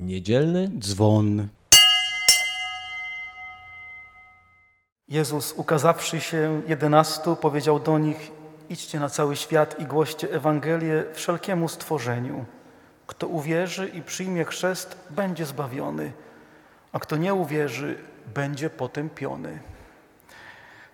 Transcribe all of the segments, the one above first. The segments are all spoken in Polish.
Niedzielny dzwon. Jezus, ukazawszy się jedenastu, powiedział do nich: Idźcie na cały świat i głoście Ewangelię wszelkiemu stworzeniu. Kto uwierzy i przyjmie chrzest, będzie zbawiony, a kto nie uwierzy, będzie potępiony.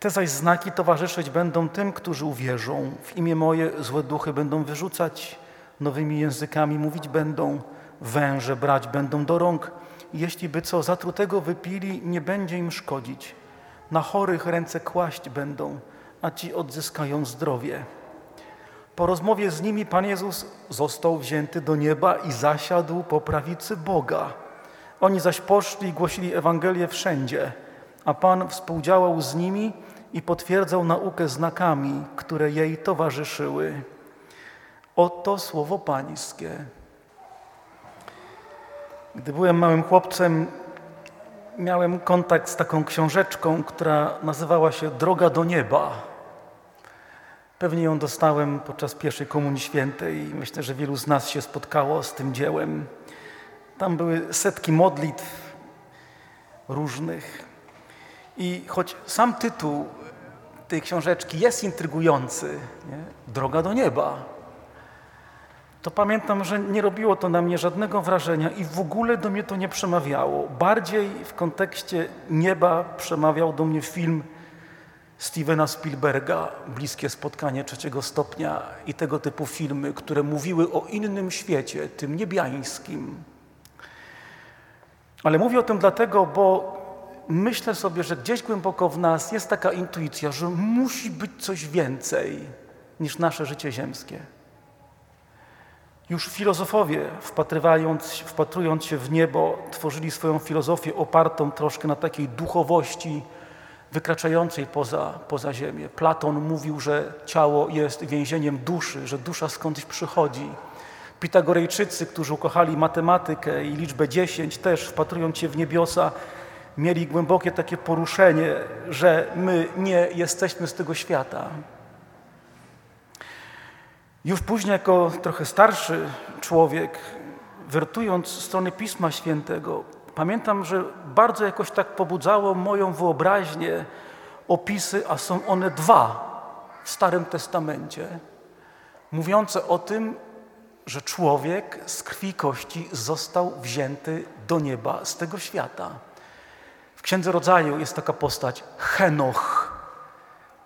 Te zaś znaki towarzyszyć będą tym, którzy uwierzą. W imię moje złe duchy będą wyrzucać, nowymi językami mówić będą, węże brać będą do rąk. Jeśli by co zatrutego wypili, nie będzie im szkodzić. Na chorych ręce kłaść będą, a ci odzyskają zdrowie. Po rozmowie z nimi Pan Jezus został wzięty do nieba i zasiadł po prawicy Boga. Oni zaś poszli i głosili Ewangelię wszędzie, a Pan współdziałał z nimi i potwierdzał naukę znakami, które jej towarzyszyły. Oto słowo Pańskie. Gdy byłem małym chłopcem, miałem kontakt z taką książeczką, która nazywała się Droga do nieba. Pewnie ją dostałem podczas pierwszej Komunii Świętej i myślę, że wielu z nas się spotkało z tym dziełem. Tam były setki modlitw różnych. I choć sam tytuł tej książeczki jest intrygujący, nie? Droga do nieba, to pamiętam, że nie robiło to na mnie żadnego wrażenia i w ogóle do mnie to nie przemawiało. Bardziej w kontekście nieba przemawiał do mnie film Stevena Spielberga, Bliskie spotkanie trzeciego stopnia i tego typu filmy, które mówiły o innym świecie, tym niebiańskim. Ale mówię o tym dlatego, bo myślę sobie, że gdzieś głęboko w nas jest taka intuicja, że musi być coś więcej niż nasze życie ziemskie. Już filozofowie, wpatrywając, wpatrując się w niebo, tworzyli swoją filozofię opartą troszkę na takiej duchowości wykraczającej poza, poza ziemię. Platon mówił, że ciało jest więzieniem duszy, że dusza skądś przychodzi. Pitagorejczycy, którzy ukochali matematykę i liczbę 10, też wpatrując się w niebiosa, mieli głębokie takie poruszenie, że my nie jesteśmy z tego świata. Już później, jako trochę starszy człowiek, wertując strony Pisma Świętego, pamiętam, że bardzo jakoś tak pobudzało moją wyobraźnię opisy, a są one dwa w Starym Testamencie, mówiące o tym, że człowiek z krwi kości został wzięty do nieba, z tego świata. W Księdze Rodzaju jest taka postać Henoch.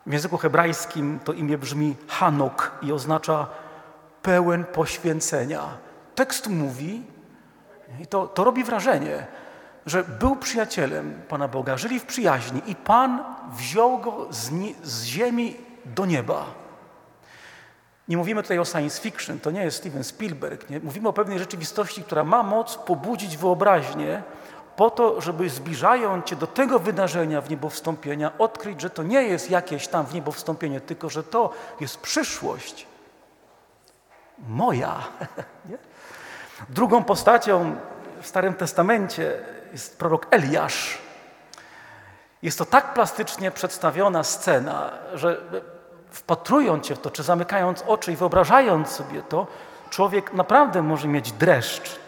W języku hebrajskim to imię brzmi Hanok i oznacza pełen poświęcenia. Tekst mówi, i to, to robi wrażenie, że był przyjacielem Pana Boga, żyli w przyjaźni i Pan wziął go z, z ziemi do nieba. Nie mówimy tutaj o science fiction, to nie jest Steven Spielberg. Nie? Mówimy o pewnej rzeczywistości, która ma moc pobudzić wyobraźnię, po to, żeby zbliżając cię do tego wydarzenia w niebo wstąpienia, odkryć, że to nie jest jakieś tam w niebo wstąpienie, tylko że to jest przyszłość moja. Drugą postacią w Starym Testamencie jest prorok Eliasz. Jest to tak plastycznie przedstawiona scena, że wpatrując się w to, czy zamykając oczy i wyobrażając sobie to, człowiek naprawdę może mieć dreszcz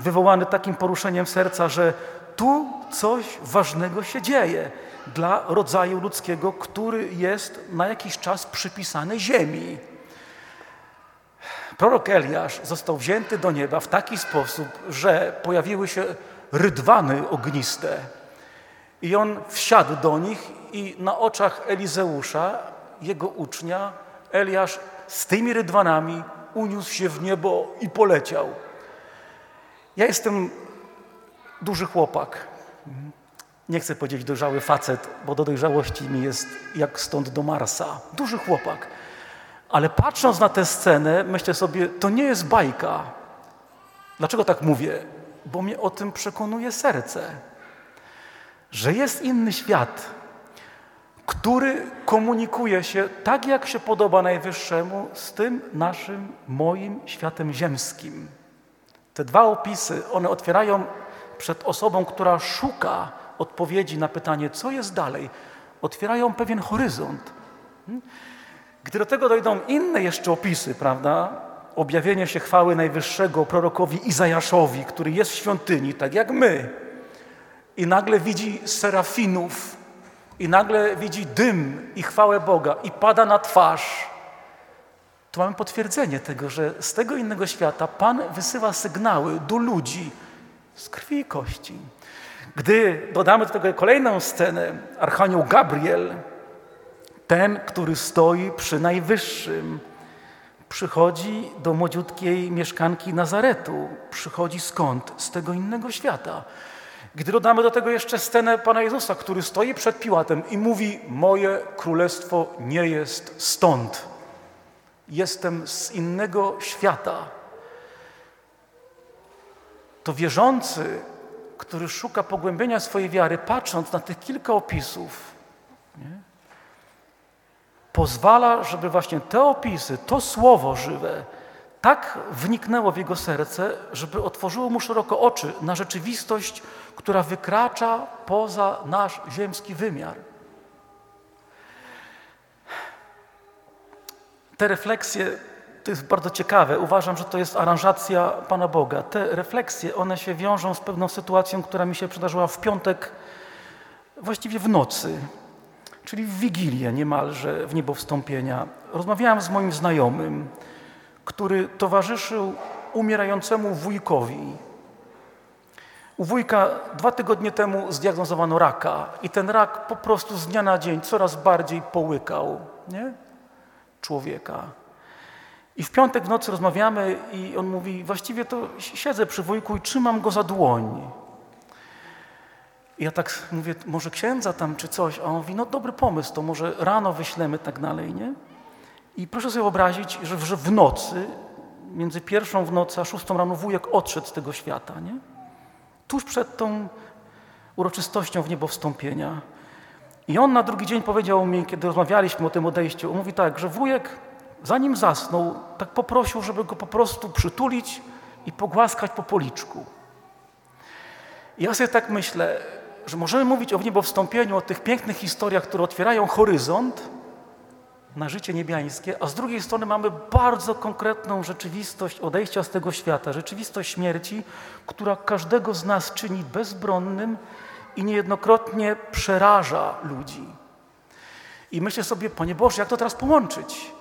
wywołany takim poruszeniem serca, że tu coś ważnego się dzieje dla rodzaju ludzkiego, który jest na jakiś czas przypisany ziemi. Prorok Eliasz został wzięty do nieba w taki sposób, że pojawiły się rydwany ogniste. I on wsiadł do nich i na oczach Elizeusza, jego ucznia, Eliasz z tymi rydwanami uniósł się w niebo i poleciał. Ja jestem duży chłopak. Nie chcę powiedzieć dojrzały facet, bo do dojrzałości mi jest jak stąd do Marsa. Duży chłopak. Ale patrząc na tę scenę, myślę sobie, to nie jest bajka. Dlaczego tak mówię? Bo mnie o tym przekonuje serce. Że jest inny świat, który komunikuje się tak, jak się podoba Najwyższemu, z tym naszym, moim światem ziemskim. Te dwa opisy, one otwierają przed osobą, która szuka odpowiedzi na pytanie, co jest dalej, otwierają pewien horyzont. Hmm? Gdy do tego dojdą inne jeszcze opisy, prawda, objawienie się chwały Najwyższego prorokowi Izajaszowi, który jest w świątyni, tak jak my, i nagle widzi serafinów, i nagle widzi dym i chwałę Boga, i pada na twarz, to mamy potwierdzenie tego, że z tego innego świata Pan wysyła sygnały do ludzi z krwi i kości. Gdy dodamy do tego kolejną scenę, Archanioł Gabriel, ten, który stoi przy Najwyższym, przychodzi do młodziutkiej mieszkanki Nazaretu. Przychodzi skąd? Z tego innego świata. Gdy dodamy do tego jeszcze scenę Pana Jezusa, który stoi przed Piłatem i mówi: Moje królestwo nie jest stąd. Jestem z innego świata. To wierzący, który szuka pogłębienia swojej wiary, patrząc na tych kilka opisów, nie? pozwala, żeby właśnie te opisy, to słowo żywe, tak wniknęło w jego serce, żeby otworzyło mu szeroko oczy na rzeczywistość, która wykracza poza nasz ziemski wymiar. Te refleksje to jest bardzo ciekawe. Uważam, że to jest aranżacja Pana Boga. Te refleksje, one się wiążą z pewną sytuacją, która mi się przydarzyła w piątek, właściwie w nocy czyli w Wigilię niemalże w niebo wstąpienia, rozmawiałem z moim znajomym, który towarzyszył umierającemu wujkowi. U wujka dwa tygodnie temu zdiagnozowano raka i ten rak po prostu z dnia na dzień coraz bardziej połykał nie? Człowieka. I w piątek w nocy rozmawiamy i on mówi, właściwie to siedzę przy wujku i trzymam go za dłoń. I ja tak mówię, może księdza tam czy coś, a on mówi, no dobry pomysł, to może rano wyślemy tak dalej, nie? I proszę sobie wyobrazić, że, w nocy, między pierwszą w nocy a szóstą rano wujek odszedł z tego świata, nie? Tuż przed tą uroczystością w niebo wstąpienia. I on na drugi dzień powiedział mi, kiedy rozmawialiśmy o tym odejściu, on mówi tak, że wujek zanim zasnął, tak poprosił, żeby go po prostu przytulić i pogłaskać po policzku. I ja sobie tak myślę, że możemy mówić o wniebowstąpieniu, o tych pięknych historiach, które otwierają horyzont na życie niebiańskie, a z drugiej strony mamy bardzo konkretną rzeczywistość odejścia z tego świata, rzeczywistość śmierci, która każdego z nas czyni bezbronnym i niejednokrotnie przeraża ludzi. I myślę sobie, Panie Boże, jak to teraz połączyć?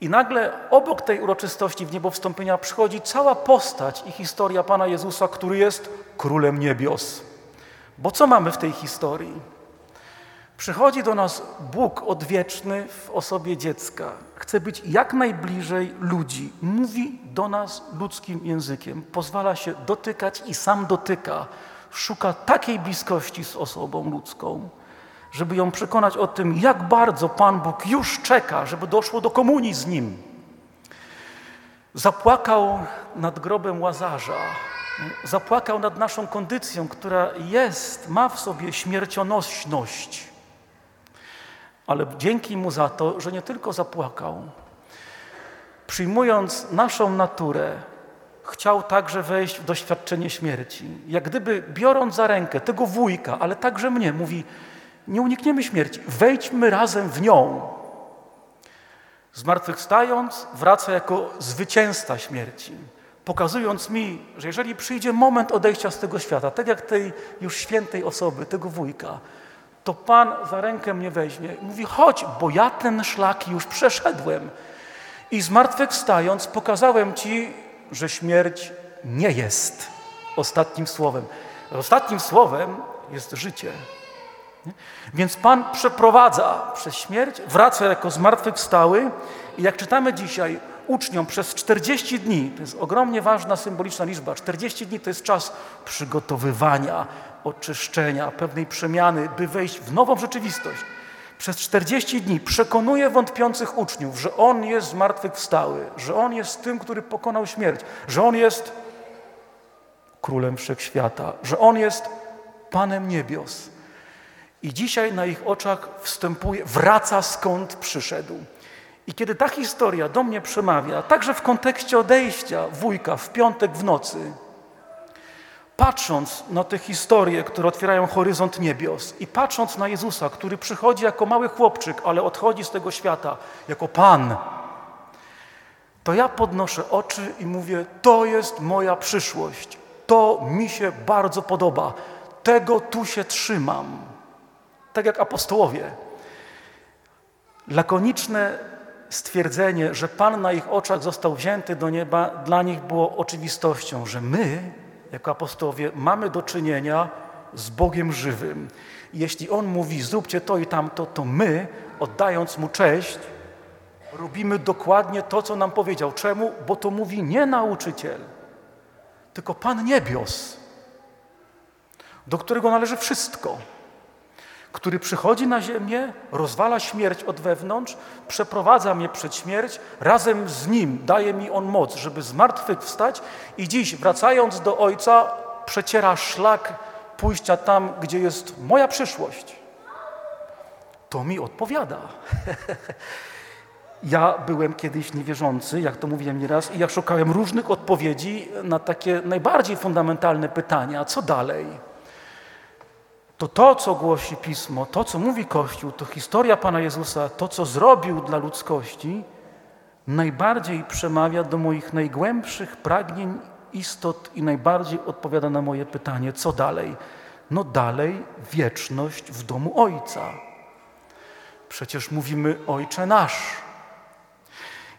I nagle obok tej uroczystości w niebo wstąpienia przychodzi cała postać i historia Pana Jezusa, który jest królem niebios. Bo co mamy w tej historii? Przychodzi do nas Bóg odwieczny w osobie dziecka. Chce być jak najbliżej ludzi. Mówi do nas ludzkim językiem. Pozwala się dotykać i sam dotyka. Szuka takiej bliskości z osobą ludzką, żeby ją przekonać o tym, jak bardzo Pan Bóg już czeka, żeby doszło do komunii z Nim. Zapłakał nad grobem Łazarza, zapłakał nad naszą kondycją, która jest, ma w sobie śmiercionośność. Ale dzięki mu za to, że nie tylko zapłakał, przyjmując naszą naturę, chciał także wejść w doświadczenie śmierci. Jak gdyby biorąc za rękę tego wujka, ale także mnie, mówi: Nie unikniemy śmierci, wejdźmy razem w nią. Zmartwychwstając, wraca jako zwycięzca śmierci pokazując mi, że jeżeli przyjdzie moment odejścia z tego świata, tak jak tej już świętej osoby, tego wujka, to Pan za rękę mnie weźmie mówi, chodź, bo ja ten szlak już przeszedłem. I zmartwychwstając pokazałem Ci, że śmierć nie jest ostatnim słowem. Ostatnim słowem jest życie. Więc Pan przeprowadza przez śmierć, wraca jako zmartwychwstały i jak czytamy dzisiaj, uczniom przez 40 dni, to jest ogromnie ważna, symboliczna liczba, 40 dni to jest czas przygotowywania, oczyszczenia, pewnej przemiany, by wejść w nową rzeczywistość. Przez 40 dni przekonuje wątpiących uczniów, że On jest zmartwychwstały, że On jest tym, który pokonał śmierć, że On jest królem wszechświata, że On jest Panem niebios. I dzisiaj na ich oczach wstępuje, wraca skąd przyszedł. I kiedy ta historia do mnie przemawia, także w kontekście odejścia wujka w piątek w nocy, patrząc na te historie, które otwierają horyzont niebios i patrząc na Jezusa, który przychodzi jako mały chłopczyk, ale odchodzi z tego świata jako Pan, to ja podnoszę oczy i mówię: To jest moja przyszłość. To mi się bardzo podoba. Tego tu się trzymam. Tak jak apostołowie. Lakoniczne stwierdzenie, że Pan na ich oczach został wzięty do nieba, dla nich było oczywistością, że my, jako apostołowie, mamy do czynienia z Bogiem żywym. Jeśli On mówi, zróbcie to i tamto, to my, oddając Mu cześć, robimy dokładnie to, co nam powiedział. Czemu? Bo to mówi nie nauczyciel, tylko Pan Niebios, do którego należy wszystko który przychodzi na ziemię, rozwala śmierć od wewnątrz, przeprowadza mnie przed śmierć, razem z Nim daje mi On moc, żeby z martwych wstać i dziś, wracając do Ojca, przeciera szlak pójścia tam, gdzie jest moja przyszłość. To mi odpowiada. Ja byłem kiedyś niewierzący, jak to mówiłem nieraz, i ja szukałem różnych odpowiedzi na takie najbardziej fundamentalne pytania, co dalej? To to, co głosi Pismo, to, co mówi Kościół, to historia Pana Jezusa, to, co zrobił dla ludzkości, najbardziej przemawia do moich najgłębszych pragnień, istot i najbardziej odpowiada na moje pytanie, co dalej? No dalej wieczność w domu Ojca. Przecież mówimy Ojcze nasz.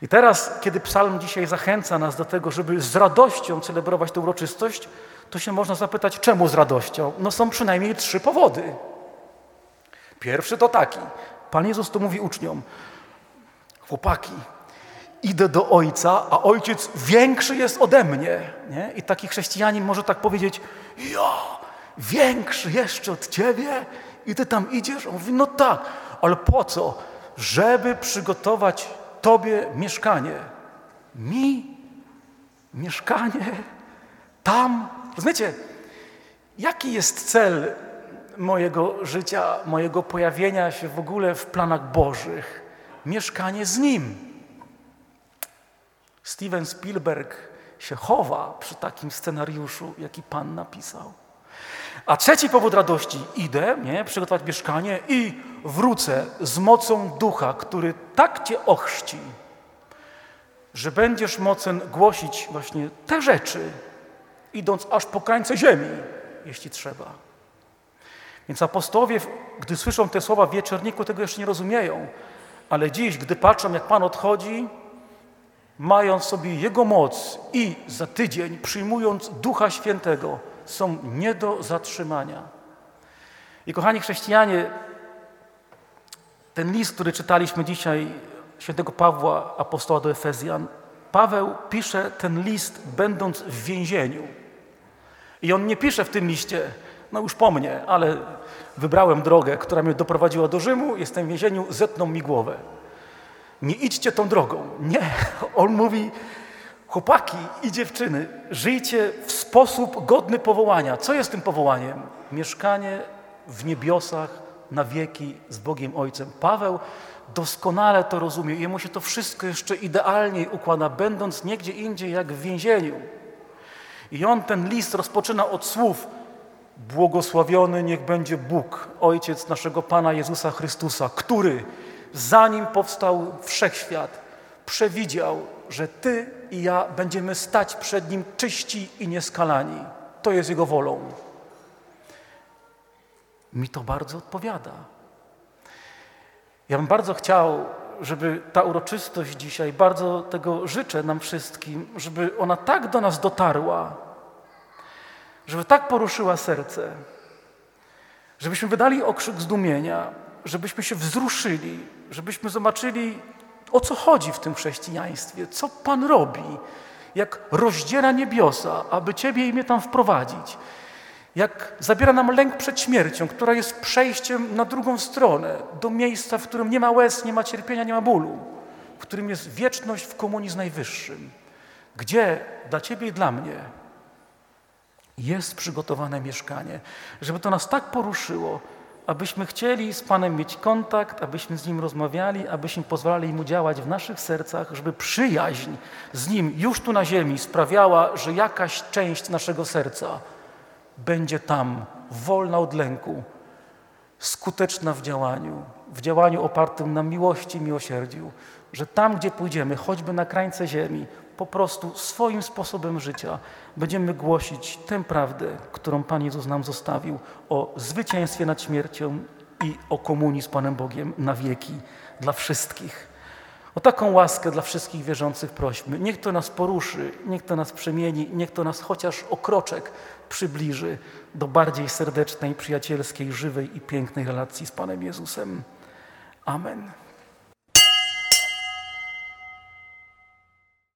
I teraz, kiedy psalm dzisiaj zachęca nas do tego, żeby z radością celebrować tę uroczystość, to się można zapytać, czemu z radością? No są przynajmniej trzy powody. Pierwszy to taki. Pan Jezus to mówi uczniom. Chłopaki, idę do Ojca, a Ojciec większy jest ode mnie. Nie? I taki chrześcijanin może tak powiedzieć, ja, większy jeszcze od Ciebie? I Ty tam idziesz? On mówi, no tak, ale po co? Żeby przygotować Tobie mieszkanie. Mi? Mieszkanie? Tam? Rozumiecie, jaki jest cel mojego życia, mojego pojawienia się w ogóle w planach Bożych? Mieszkanie z Nim. Steven Spielberg się chowa przy takim scenariuszu, jaki Pan napisał. A trzeci powód radości, idę, nie, przygotować mieszkanie i wrócę z mocą ducha, który tak Cię ochrzci, że będziesz mocen głosić właśnie te rzeczy, idąc aż po krańce ziemi, jeśli trzeba. Więc apostołowie, gdy słyszą te słowa w wieczorniku, tego jeszcze nie rozumieją. Ale dziś, gdy patrzą, jak Pan odchodzi, mając sobie Jego moc i za tydzień przyjmując Ducha Świętego, są nie do zatrzymania. I kochani chrześcijanie, ten list, który czytaliśmy dzisiaj, świętego Pawła, apostoła do Efezjan, Paweł pisze ten list, będąc w więzieniu. I on nie pisze w tym liście, no już po mnie, ale wybrałem drogę, która mnie doprowadziła do Rzymu, jestem w więzieniu, zetną mi głowę. Nie idźcie tą drogą. Nie. On mówi, chłopaki i dziewczyny, żyjcie w sposób godny powołania. Co jest tym powołaniem? Mieszkanie w niebiosach na wieki z Bogiem Ojcem. Paweł doskonale to rozumie. Jemu się to wszystko jeszcze idealniej układa, będąc niegdzie indziej jak w więzieniu. I on ten list rozpoczyna od słów Błogosławiony niech będzie Bóg, Ojciec naszego Pana Jezusa Chrystusa, który zanim powstał wszechświat, przewidział, że Ty i ja będziemy stać przed Nim czyści i nieskalani. To jest Jego wolą. Mi to bardzo odpowiada. Ja bym bardzo chciał, żeby ta uroczystość dzisiaj, bardzo tego życzę nam wszystkim, żeby ona tak do nas dotarła, żeby tak poruszyła serce, żebyśmy wydali okrzyk zdumienia, żebyśmy się wzruszyli, żebyśmy zobaczyli, o co chodzi w tym chrześcijaństwie, co Pan robi, jak rozdziera niebiosa, aby Ciebie i mnie tam wprowadzić, jak zabiera nam lęk przed śmiercią, która jest przejściem na drugą stronę, do miejsca, w którym nie ma łez, nie ma cierpienia, nie ma bólu, w którym jest wieczność w komunii z Najwyższym, gdzie dla Ciebie i dla mnie jest przygotowane mieszkanie, żeby to nas tak poruszyło, abyśmy chcieli z Panem mieć kontakt, abyśmy z Nim rozmawiali, abyśmy pozwalali Mu działać w naszych sercach, żeby przyjaźń z Nim już tu na ziemi sprawiała, że jakaś część naszego serca będzie tam, wolna od lęku, skuteczna w działaniu, w działaniu opartym na miłości i miłosierdziu, że tam, gdzie pójdziemy, choćby na krańce ziemi, po prostu swoim sposobem życia będziemy głosić tę prawdę, którą Pan Jezus nam zostawił o zwycięstwie nad śmiercią i o komunii z Panem Bogiem na wieki dla wszystkich. O taką łaskę dla wszystkich wierzących prośmy. Niech to nas poruszy, niech to nas przemieni, niech to nas chociaż o kroczek przybliży do bardziej serdecznej, przyjacielskiej, żywej i pięknej relacji z Panem Jezusem. Amen.